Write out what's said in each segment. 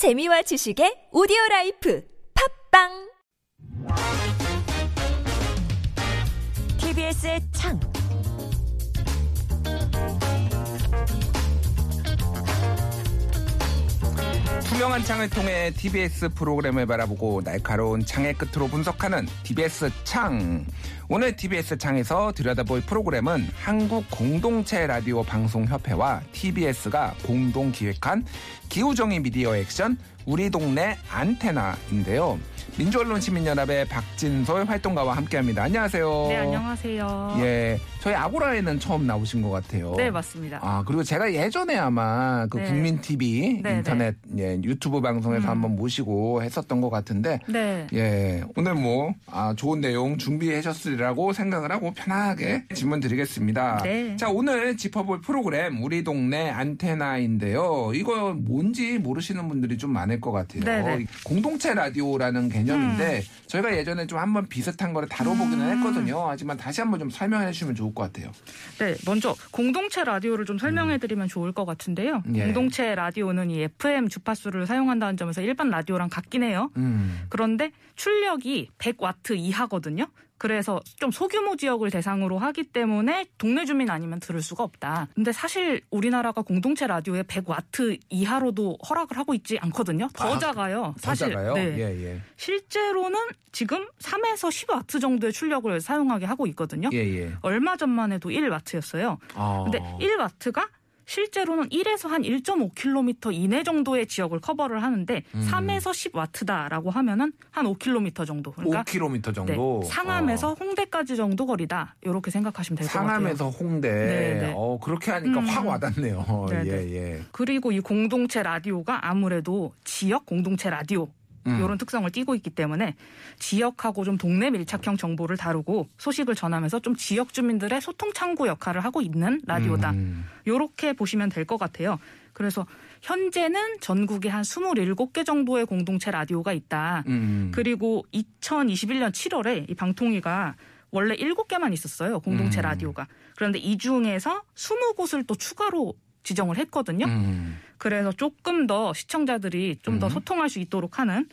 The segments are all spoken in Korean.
재미와 지식의 오디오 life 팟빵! TBS의 창 투명한 창을 통해 TBS 프로그램을 바라보고 날카로운 창의 끝으로 분석하는 TBS 창. 오늘 TBS 창에서 들여다볼 프로그램은 한국 공동체 라디오 방송 협회와 TBS가 공동 기획한 기후정의 미디어 액션 우리 동네 안테나인데요. 민주언론 시민연합의 박진솔 활동가와 함께합니다. 안녕하세요. 네, 안녕하세요. 예, 저희 아고라에는 처음 나오신 것 같아요. 네, 맞습니다. 아 그리고 제가 예전에 아마 그 네. 국민 TV 네, 인터넷 예, 유튜브 방송에서 음. 한번 모시고 했었던 것 같은데 네. 예 오늘 뭐 아, 좋은 내용 준비하셨으리라고 생각을 하고 편하게 질문 드리겠습니다. 네. 자 오늘 짚어볼 프로그램 우리 동네 안테나인데요. 이거 뭔지 모르시는 분들이 좀 많을 것 같아요. 네, 네. 공동체 라디오라는 개 념인데 저희가 예전에 좀 한번 비슷한 거를 다뤄보기는 음. 했거든요. 하지만 다시 한번 좀 설명해 주시면 좋을 것 같아요. 네, 먼저 공동체 라디오를 좀 설명해 드리면 좋을 것 같은데요. 예. 공동체 라디오는 이 FM 주파수를 사용한다는 점에서 일반 라디오랑 같긴 해요. 음. 그런데 출력이 100와트 이하거든요. 그래서 좀 소규모 지역을 대상으로 하기 때문에 동네 주민 아니면 들을 수가 없다. 근데 사실 우리나라가 공동체 라디오에 100와트 이하로도 허락을 하고 있지 않거든요. 더 아, 작아요. 더 사실. 작아요? 네. 예, 예. 실제로는 지금 3에서 10와트 정도의 출력을 사용하게 하고 있거든요. 예, 예. 얼마 전만 해도 1와트였어요. 아. 근데 1와트가 실제로는 1에서 한 1.5km 이내 정도의 지역을 커버를 하는데 음. 3에서 10와트다라고 하면은 한 5km 정도. 그러니까 5km 정도. 네, 상암에서 어. 홍대까지 정도 거리다. 이렇게 생각하시면 될 것 같아요. 상암에서 홍대. 네, 네. 어, 그렇게 하니까 음. 확 와닿네요. 네, 예, 네. 예. 그리고 이 공동체 라디오가 아무래도 지역 공동체 라디오 음. 이런 특성을 띠고 있기 때문에 지역하고 좀 동네 밀착형 정보를 다루고 소식을 전하면서 좀 지역 주민들의 소통 창구 역할을 하고 있는 라디오다. 음. 요렇게 보시면 될 것 같아요. 그래서 현재는 전국에 한 27개 정도의 공동체 라디오가 있다. 음. 그리고 2021년 7월에 이 방통위가 원래 7개만 있었어요. 공동체 음. 라디오가. 그런데 이 중에서 20곳을 또 추가로 지정을 했거든요. 음. 그래서 조금 더 시청자들이 좀더 음. 소통할 수 있도록 하는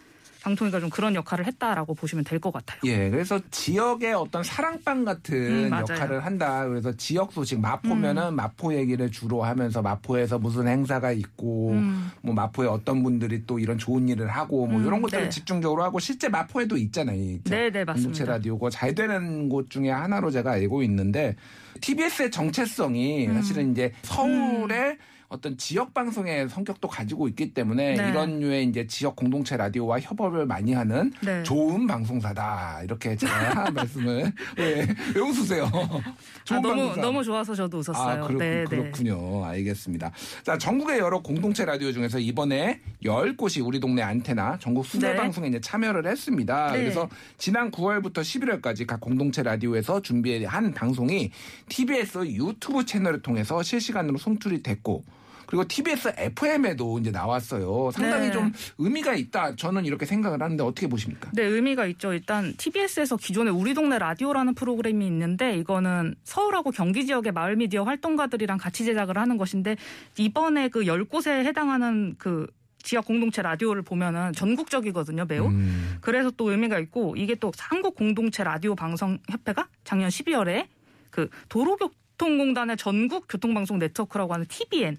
방통위가 좀 그런 역할을 했다라고 보시면 될 것 같아요. 예, 그래서 지역의 어떤 사랑방 같은 음. 역할을 한다. 그래서 지역 소식 마포면은 마포 얘기를 주로 하면서 마포에서 무슨 행사가 있고 음. 뭐 마포에 어떤 분들이 또 이런 좋은 일을 하고 뭐 음, 이런 것들을 네. 집중적으로 하고 실제 마포에도 있잖아요. 이 네, 네, 맞습니다. 라디오고 잘 되는 곳 중에 하나로 제가 알고 있는데 TBS의 정체성이 음. 사실은 이제 서울의 어떤 지역 방송의 성격도 가지고 있기 때문에 네. 이런 류의 이제 지역 공동체 라디오와 협업을 많이 하는 네. 좋은 방송사다 이렇게 제가 말씀을 예, 왜 웃으세요? 아, 좋은 너무 방송사. 너무 좋아서 저도 웃었어요. 아, 그렇, 네, 네. 그렇군요. 알겠습니다. 자, 전국의 여러 공동체 라디오 중에서 이번에 10곳이 우리 동네 안테나 전국 수대 네. 방송에 이제 참여를 했습니다. 네. 그래서 지난 9월부터 11월까지 각 공동체 라디오에서 준비한 방송이 TBS 유튜브 채널을 통해서 실시간으로 송출이 됐고 그리고 TBS FM에도 이제 나왔어요. 상당히 네. 좀 의미가 있다. 저는 이렇게 생각을 하는데 어떻게 보십니까? 네, 의미가 있죠. 일단 TBS에서 기존에 우리 동네 라디오라는 프로그램이 있는데 이거는 서울하고 경기 지역의 마을 미디어 활동가들이랑 같이 제작을 하는 것인데 이번에 그 10곳에 해당하는 그 지역 공동체 라디오를 보면은 전국적이거든요, 매우. 음, 그래서 또 의미가 있고 이게 또 한국 공동체 라디오 방송 협회가 작년 12월에 그 도로교 통공단의 전국 교통방송 네트워크라고 하는 TBN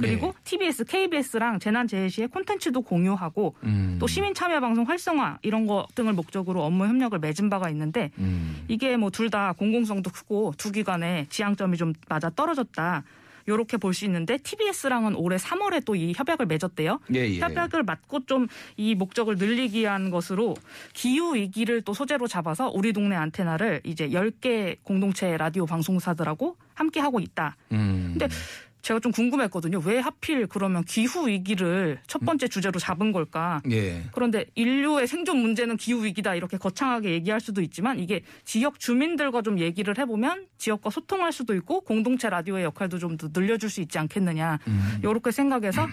그리고 네. TBS, KBS랑 재난재해시의 콘텐츠도 공유하고 음, 또 시민 참여 방송 활성화 이런 것 등을 목적으로 업무 협력을 맺은 바가 있는데 음, 이게 뭐 둘 다 공공성도 크고 두 기관의 지향점이 좀 맞아 떨어졌다. 요렇게 볼 수 있는데 TBS랑은 올해 3월에 또 이 협약을 맺었대요. 예, 예. 협약을 맞고 좀 이 목적을 늘리기 위한 것으로 기후 위기를 또 소재로 잡아서 우리 동네 안테나를 이제 10개 공동체 라디오 방송사들하고 함께 하고 있다. 음. 근데 제가 좀 궁금했거든요. 왜 하필 그러면 기후 위기를 첫 번째 주제로 잡은 걸까? 예. 그런데 인류의 생존 문제는 기후 위기다 이렇게 거창하게 얘기할 수도 있지만 이게 지역 주민들과 좀 얘기를 해보면 지역과 소통할 수도 있고 공동체 라디오의 역할도 좀 더 늘려줄 수 있지 않겠느냐 음. 이렇게 생각해서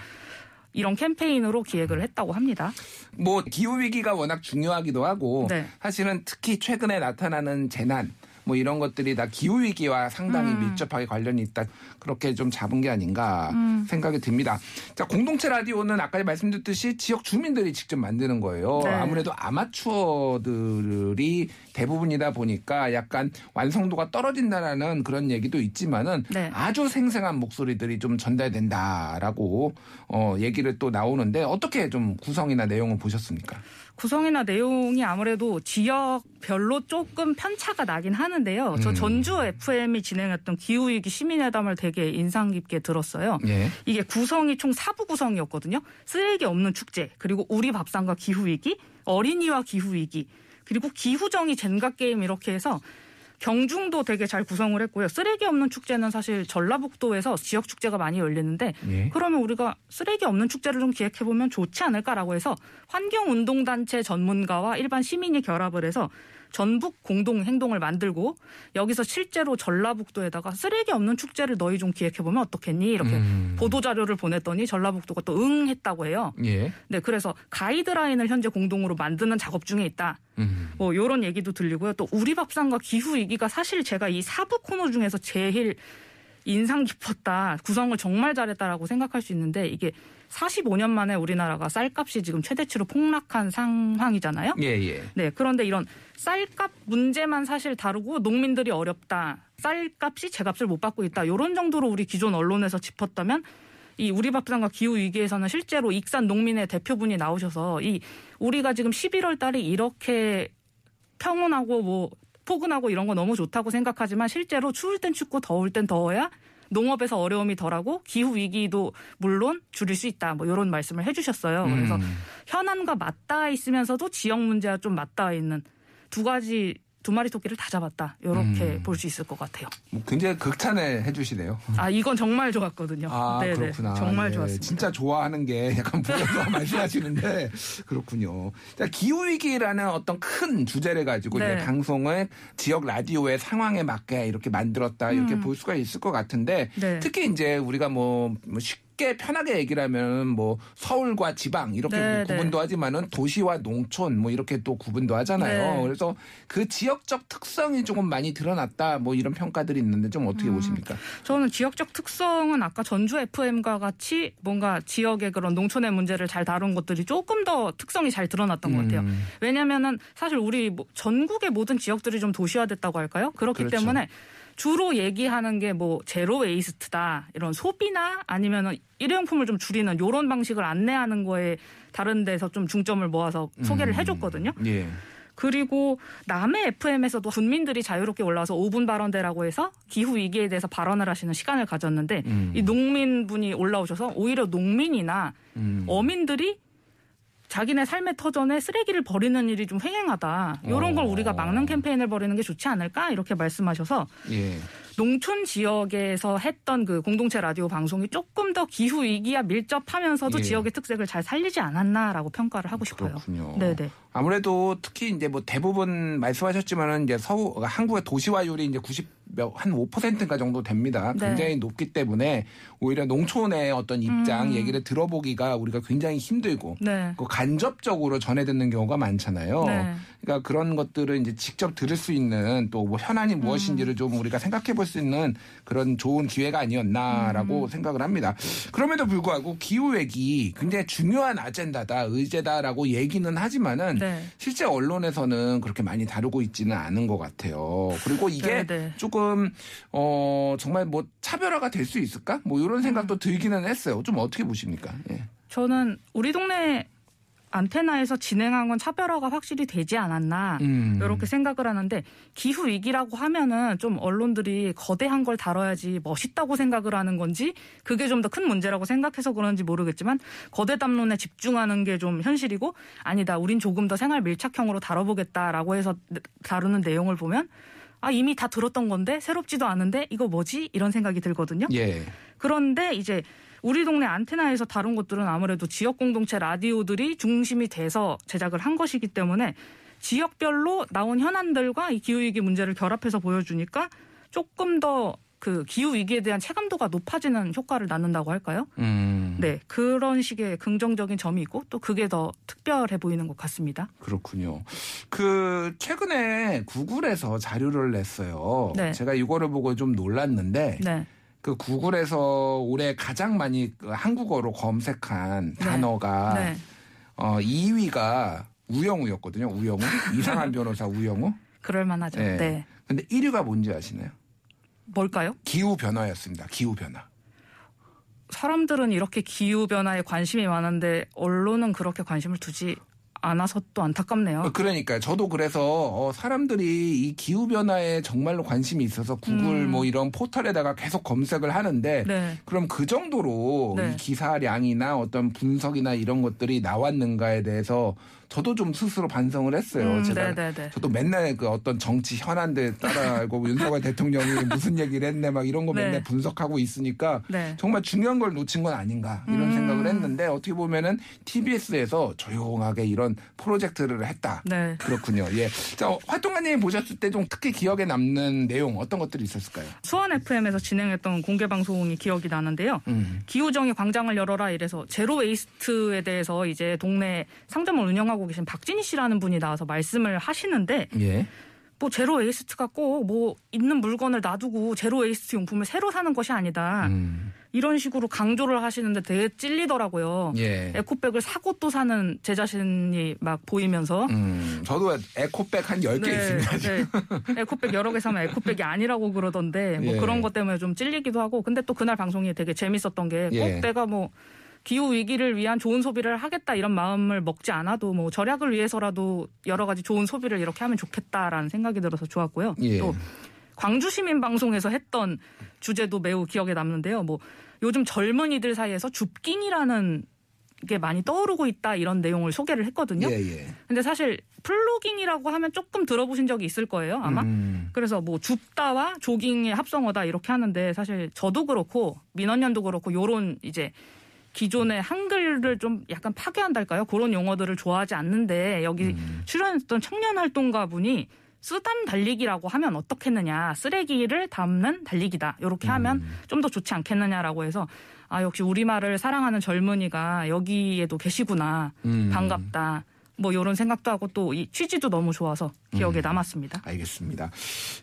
이런 캠페인으로 기획을 했다고 합니다. 뭐 기후 위기가 워낙 중요하기도 하고 네. 사실은 특히 최근에 나타나는 재난 뭐 이런 것들이 다 기후 위기와 상당히 음. 밀접하게 관련이 있다. 그렇게 좀 잡은 게 아닌가 음. 생각이 듭니다. 자, 공동체 라디오는 아까 말씀드렸듯이 지역 주민들이 직접 만드는 거예요. 네. 아무래도 아마추어들이 대부분이다 보니까 약간 완성도가 떨어진다라는 그런 얘기도 있지만은 네. 아주 생생한 목소리들이 좀 전달된다라고 어 얘기를 또 나오는데 어떻게 좀 구성이나 내용을 보셨습니까? 구성이나 내용이 아무래도 지역별로 조금 편차가 나긴 하는 데요. 저 음. 전주 FM이 진행했던 기후위기 시민회담을 되게 인상 깊게 들었어요. 예. 이게 구성이 총 4부 구성이었거든요. 쓰레기 없는 축제, 그리고 우리 밥상과 기후위기, 어린이와 기후위기, 그리고 기후정의 젠가 게임 이렇게 해서 경중도 되게 잘 구성을 했고요. 쓰레기 없는 축제는 사실 전라북도에서 지역 축제가 많이 열리는데 예. 그러면 우리가 쓰레기 없는 축제를 좀 기획해 보면 좋지 않을까라고 해서 환경 운동 단체 전문가와 일반 시민이 결합을 해서 전북 공동 행동을 만들고 여기서 실제로 전라북도에다가 쓰레기 없는 축제를 너희 좀 기획해 보면 어떻겠니 이렇게 음. 보도 자료를 보냈더니 전라북도가 또 응했다고 해요. 예. 네, 그래서 가이드라인을 현재 공동으로 만드는 작업 중에 있다. 음. 뭐 요런 얘기도 들리고요. 또 우리 밥상과 기후 위기가 사실 제가 이 사부 코너 중에서 제일 인상 깊었다. 구성을 정말 잘했다라고 생각할 수 있는데 이게 45년 만에 우리나라가 쌀값이 지금 최대치로 폭락한 상황이잖아요. 예, 예. 네, 그런데 이런 쌀값 문제만 사실 다루고 농민들이 어렵다. 쌀값이 제값을 못 받고 있다. 이런 정도로 우리 기존 언론에서 짚었다면 이 우리 밥상과 기후 위기에서는 실제로 익산 농민의 대표분이 나오셔서 이 우리가 지금 11월 달에 이렇게 평온하고 뭐 포근하고 이런 거 너무 좋다고 생각하지만 실제로 추울 땐 춥고 더울 땐 더워야 농업에서 어려움이 덜하고 기후 위기도 물론 줄일 수 있다. 뭐 이런 말씀을 해주셨어요. 그래서 음. 현안과 맞닿아 있으면서도 지역 문제와 좀 맞닿아 있는 두 가지 두 마리 토끼를 다 잡았다. 이렇게 음. 볼수 있을 것 같아요. 뭐 굉장히 극찬을 해주시네요. 아 이건 정말 좋았거든요. 아, 네네. 그렇구나. 정말 예, 좋았습니다. 진짜 좋아하는 게 약간 부여서 말씀하시는데 그렇군요. 자, 기후 위기라는 어떤 큰 주제를 가지고 네. 이제 방송을 지역 라디오의 상황에 맞게 이렇게 만들었다 이렇게 음. 볼 수가 있을 것 같은데 네. 특히 이제 우리가 뭐, 뭐 쉽게 편하게 얘기를 하면 뭐 서울과 지방 이렇게 네, 구분도 하지만은 도시와 농촌 뭐 이렇게 또 구분도 하잖아요. 네. 그래서 그 지역적 특성이 조금 많이 드러났다 뭐 이런 평가들이 있는데 좀 어떻게 음. 보십니까? 저는 지역적 특성은 아까 전주 FM과 같이 뭔가 지역의 그런 농촌의 문제를 잘 다룬 것들이 조금 더 특성이 잘 드러났던 것 같아요. 음. 왜냐하면은 사실 우리 뭐 전국의 모든 지역들이 좀 도시화됐다고 할까요? 그렇기 그렇죠. 때문에 주로 얘기하는 게 뭐 제로 웨이스트다 이런 소비나 아니면은 일회용품을 좀 줄이는 이런 방식을 안내하는 거에 다른 데서 좀 중점을 모아서 소개를 음. 해줬거든요. 예. 그리고 남해 FM에서도 군민들이 자유롭게 올라와서 5분 발언대라고 해서 기후 위기에 대해서 발언을 하시는 시간을 가졌는데 음. 이 농민분이 올라오셔서 오히려 농민이나 음. 어민들이 자기네 삶의 터전에 쓰레기를 버리는 일이 좀 횡행하다. 이런 걸 어. 우리가 막는 캠페인을 벌이는 게 좋지 않을까 이렇게 말씀하셔서 예. 농촌 지역에서 했던 그 공동체 라디오 방송이 조금 더 기후 위기와 밀접하면서도 예. 지역의 특색을 잘 살리지 않았나라고 평가를 하고 싶어요. 그렇군요. 네네. 아무래도 특히 이제 뭐 대부분 말씀하셨지만은 이제 서울 한국의 도시화율이 이제 90 한 5%인가 정도 됩니다. 네. 굉장히 높기 때문에 오히려 농촌의 어떤 입장 음. 얘기를 들어보기가 우리가 굉장히 힘들고 네. 그 간접적으로 전해 듣는 경우가 많잖아요. 네. 그러니까 그런 것들을 이제 직접 들을 수 있는 또 뭐 현안이 무엇인지를 좀 우리가 생각해 볼 수 있는 그런 좋은 기회가 아니었나라고 음. 생각을 합니다. 그럼에도 불구하고 기후위기 굉장히 중요한 아젠다다, 의제다라고 얘기는 하지만은 네. 실제 언론에서는 그렇게 많이 다루고 있지는 않은 것 같아요. 그리고 이게 네, 네. 조금 어 정말 뭐 차별화가 될 수 있을까? 뭐 이런 생각도 음. 들기는 했어요. 좀 어떻게 보십니까? 예. 저는 우리 동네 안테나에서 진행한 건 차별화가 확실히 되지 않았나 음. 이렇게 생각을 하는데 기후 위기라고 하면은 좀 언론들이 거대한 걸 다뤄야지 멋있다고 생각을 하는 건지 그게 좀 더 큰 문제라고 생각해서 그런지 모르겠지만 거대 담론에 집중하는 게 좀 현실이고 아니다 우린 조금 더 생활 밀착형으로 다뤄보겠다라고 해서 다루는 내용을 보면 아 이미 다 들었던 건데 새롭지도 않은데 이거 뭐지 이런 생각이 들거든요. 예. 그런데 이제 우리 동네 안테나에서 다룬 것들은 아무래도 지역 공동체 라디오들이 중심이 돼서 제작을 한 것이기 때문에 지역별로 나온 현안들과 이 기후위기 문제를 결합해서 보여주니까 조금 더 그 기후 위기에 대한 체감도가 높아지는 효과를 낳는다고 할까요? 음. 네, 그런 식의 긍정적인 점이 있고 또 그게 더 특별해 보이는 것 같습니다. 그렇군요. 그 최근에 구글에서 자료를 냈어요. 네. 제가 이거를 보고 좀 놀랐는데 네, 그 구글에서 올해 가장 많이 그 한국어로 검색한 네. 단어가 네, 어 2위가 우영우였거든요. 우영우 이상한 변호사 우영우. 그럴 만하죠. 네. 네. 근데 1위가 뭔지 아시나요? 뭘까요? 기후 변화였습니다. 기후 변화. 사람들은 이렇게 기후 변화에 관심이 많은데 언론은 그렇게 관심을 두지 않아서 또 안타깝네요. 그러니까 저도 그래서 어, 사람들이 이 기후 변화에 정말로 관심이 있어서 구글 음. 뭐 이런 포털에다가 계속 검색을 하는데 네. 그럼 그 정도로 네. 이 기사량이나 어떤 분석이나 이런 것들이 나왔는가에 대해서 저도 좀 스스로 반성을 했어요. 음, 제가 네네네. 저도 맨날 그 어떤 정치 현안들 따라알고 윤석열 대통령이 무슨 얘기를 했네 막 이런 거 네. 맨날 분석하고 있으니까 네. 정말 중요한 걸 놓친 건 아닌가 이런 음. 생각을 했는데 어떻게 보면은 TBS에서 조용하게 이런 프로젝트를 했다. 네. 그렇군요. 예. 자, 어, 활동가님 보셨을 때 좀 특히 기억에 남는 내용 어떤 것들이 있었을까요? 수원 FM에서 진행했던 공개 방송이 기억이 나는데요. 음. 기후정의 광장을 열어라 이래서 zero waste에 대해서 이제 동네 상점을 운영하고 계신 박진희 씨라는 분이 나와서 말씀을 하시는데 예. 뭐 zero waste가 꼭 뭐 있는 물건을 놔두고 zero waste 용품을 새로 사는 것이 아니다. 음. 이런 식으로 강조를 하시는데 되게 찔리더라고요. 예. 에코백을 사고 또 사는 제 자신이 막 보이면서 음. 저도 에코백 한 10개 있습니다. 지금. 네. 에코백 여러 개 사면 에코백이 아니라고 그러던데 뭐 예. 그런 것 때문에 좀 찔리기도 하고 근데 또 그날 방송이 되게 재밌었던 게꼭 예. 내가 뭐 기후 위기를 위한 좋은 소비를 하겠다 이런 마음을 먹지 않아도 뭐 절약을 위해서라도 여러 가지 좋은 소비를 이렇게 하면 좋겠다라는 생각이 들어서 좋았고요. 예. 또 광주 시민 방송에서 했던 주제도 매우 기억에 남는데요. 뭐 요즘 젊은이들 사이에서 줍깅이라는 게 많이 떠오르고 있다 이런 내용을 소개를 했거든요. 예, 예. 근데 사실 플로깅이라고 하면 조금 들어보신 적이 있을 거예요, 아마. 음. 그래서 뭐 줍다와 조깅의 합성어다 이렇게 하는데 사실 저도 그렇고 민원연도 그렇고 요런 이제 기존의 한글을 좀 약간 파괴한달까요? 그런 용어들을 좋아하지 않는데 여기 음. 출연했던 청년 활동가 분이 쓰담 달리기라고 하면 어떻겠느냐 쓰레기를 담는 달리기다 이렇게 하면 음. 좀더 좋지 않겠느냐라고 해서 아 역시 우리말을 사랑하는 젊은이가 여기에도 계시구나 음. 반갑다 뭐 이런 생각도 하고 또 이 취지도 너무 좋아서 기억에 음. 남았습니다. 알겠습니다.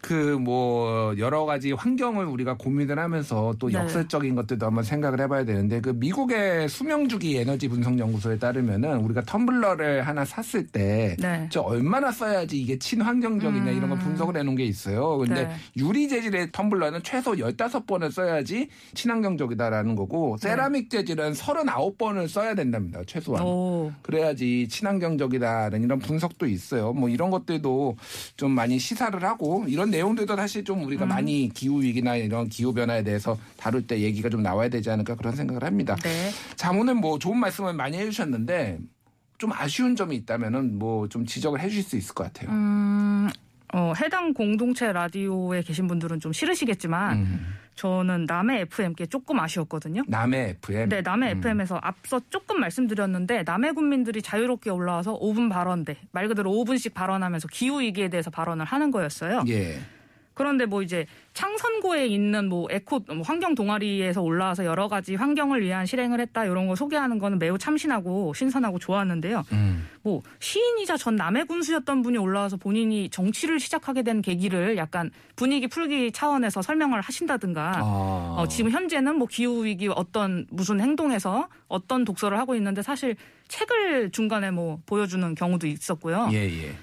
그 뭐 여러 가지 환경을 우리가 고민을 하면서 또 네. 역설적인 것들도 한번 생각을 해봐야 되는데 그 미국의 수명주기 에너지 분석 연구소에 따르면은 우리가 텀블러를 하나 샀을 때 네. 저 얼마나 써야지 이게 친환경적이냐 이런 걸 음. 분석을 해놓은 게 있어요. 근데 네. 유리 재질의 텀블러는 최소 15번을 써야지 친환경적이다라는 거고 네. 세라믹 재질은 39번을 써야 된답니다. 최소한. 오. 그래야지 친환경적 이다는 이런 분석도 있어요. 뭐 이런 것들도 좀 많이 시사를 하고 이런 내용들도 사실 좀 우리가 음. 많이 기후 위기나 이런 기후 변화에 대해서 다룰 때 얘기가 좀 나와야 되지 않을까 그런 생각을 합니다. 네. 자 오늘 뭐 좋은 말씀을 많이 해주셨는데 좀 아쉬운 점이 있다면은 뭐 좀 지적을 해주실 수 있을 것 같아요. 음, 어, 해당 공동체 라디오에 계신 분들은 좀 싫으시겠지만 음. 저는 남의 FM께 조금 아쉬웠거든요. 남의 FM. 네, 남의 음. FM에서 앞서 조금 말씀드렸는데 남의 국민들이 자유롭게 올라와서 5분 발언대 말 그대로 5분씩 발언하면서 기후 위기에 대해서 발언을 하는 거였어요. 예. 그런데 뭐 이제 창선고에 있는 뭐 에코 뭐 환경 동아리에서 올라와서 여러 가지 환경을 위한 실행을 했다 이런 거 소개하는 거는 매우 참신하고 신선하고 좋았는데요. 음. 뭐 시인이자 전 남해 군수였던 분이 올라와서 본인이 정치를 시작하게 된 계기를 약간 분위기 풀기 차원에서 설명을 하신다든가 아. 어, 지금 현재는 뭐 기후 위기 어떤 무슨 행동에서 어떤 독서를 하고 있는데 사실 책을 중간에 뭐 보여주는 경우도 있었고요. 예 예.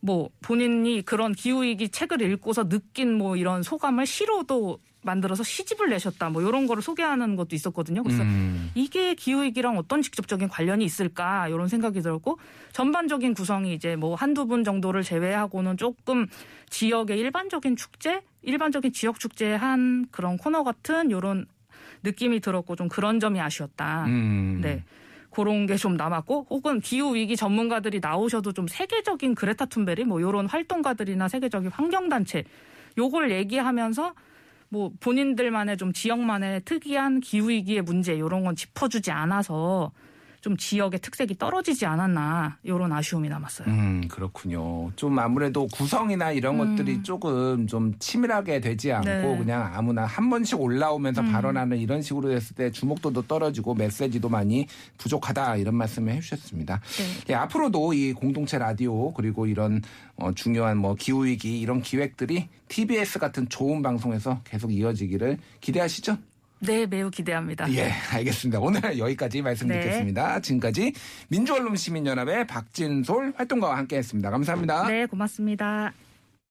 뭐 본인이 그런 기후 위기 책을 읽고서 느낀 뭐 이런 소감을 시로도 만들어서 시집을 내셨다 뭐 이런 거를 소개하는 것도 있었거든요. 그래서 음. 이게 기후 위기랑 어떤 직접적인 관련이 있을까 이런 생각이 들었고 전반적인 구성이 이제 뭐 한두 분 정도를 제외하고는 조금 지역의 일반적인 축제, 일반적인 지역 축제의 한 그런 코너 같은 이런 느낌이 들었고 좀 그런 점이 아쉬웠다. 음. 네. 그런 게 좀 남았고 혹은 기후 위기 전문가들이 나오셔도 좀 세계적인 그레타 툰베리 뭐 이런 활동가들이나 세계적인 환경 단체 요걸 얘기하면서 뭐 본인들만의 좀 지역만의 특이한 기후 위기의 문제 이런 건 짚어주지 않아서 좀 지역의 특색이 떨어지지 않았나 이런 아쉬움이 남았어요. 음, 그렇군요. 좀 아무래도 구성이나 이런 것들이 조금 좀 치밀하게 되지 않고 음. 네. 그냥 아무나 한 번씩 올라오면서 발언하는 이런 식으로 됐을 때 주목도도 떨어지고 메시지도 많이 부족하다 이런 말씀을 해주셨습니다. 네. 예, 앞으로도 이 공동체 라디오 그리고 이런 어, 중요한 뭐 기후 위기 이런 기획들이 TBS 같은 좋은 방송에서 계속 이어지기를 기대하시죠? 네, 매우 기대합니다. 예, 알겠습니다. 오늘 여기까지 말씀 네. 지금까지 민주언론 시민연합의 박진솔 활동가와 함께했습니다. 감사합니다. 네, 고맙습니다.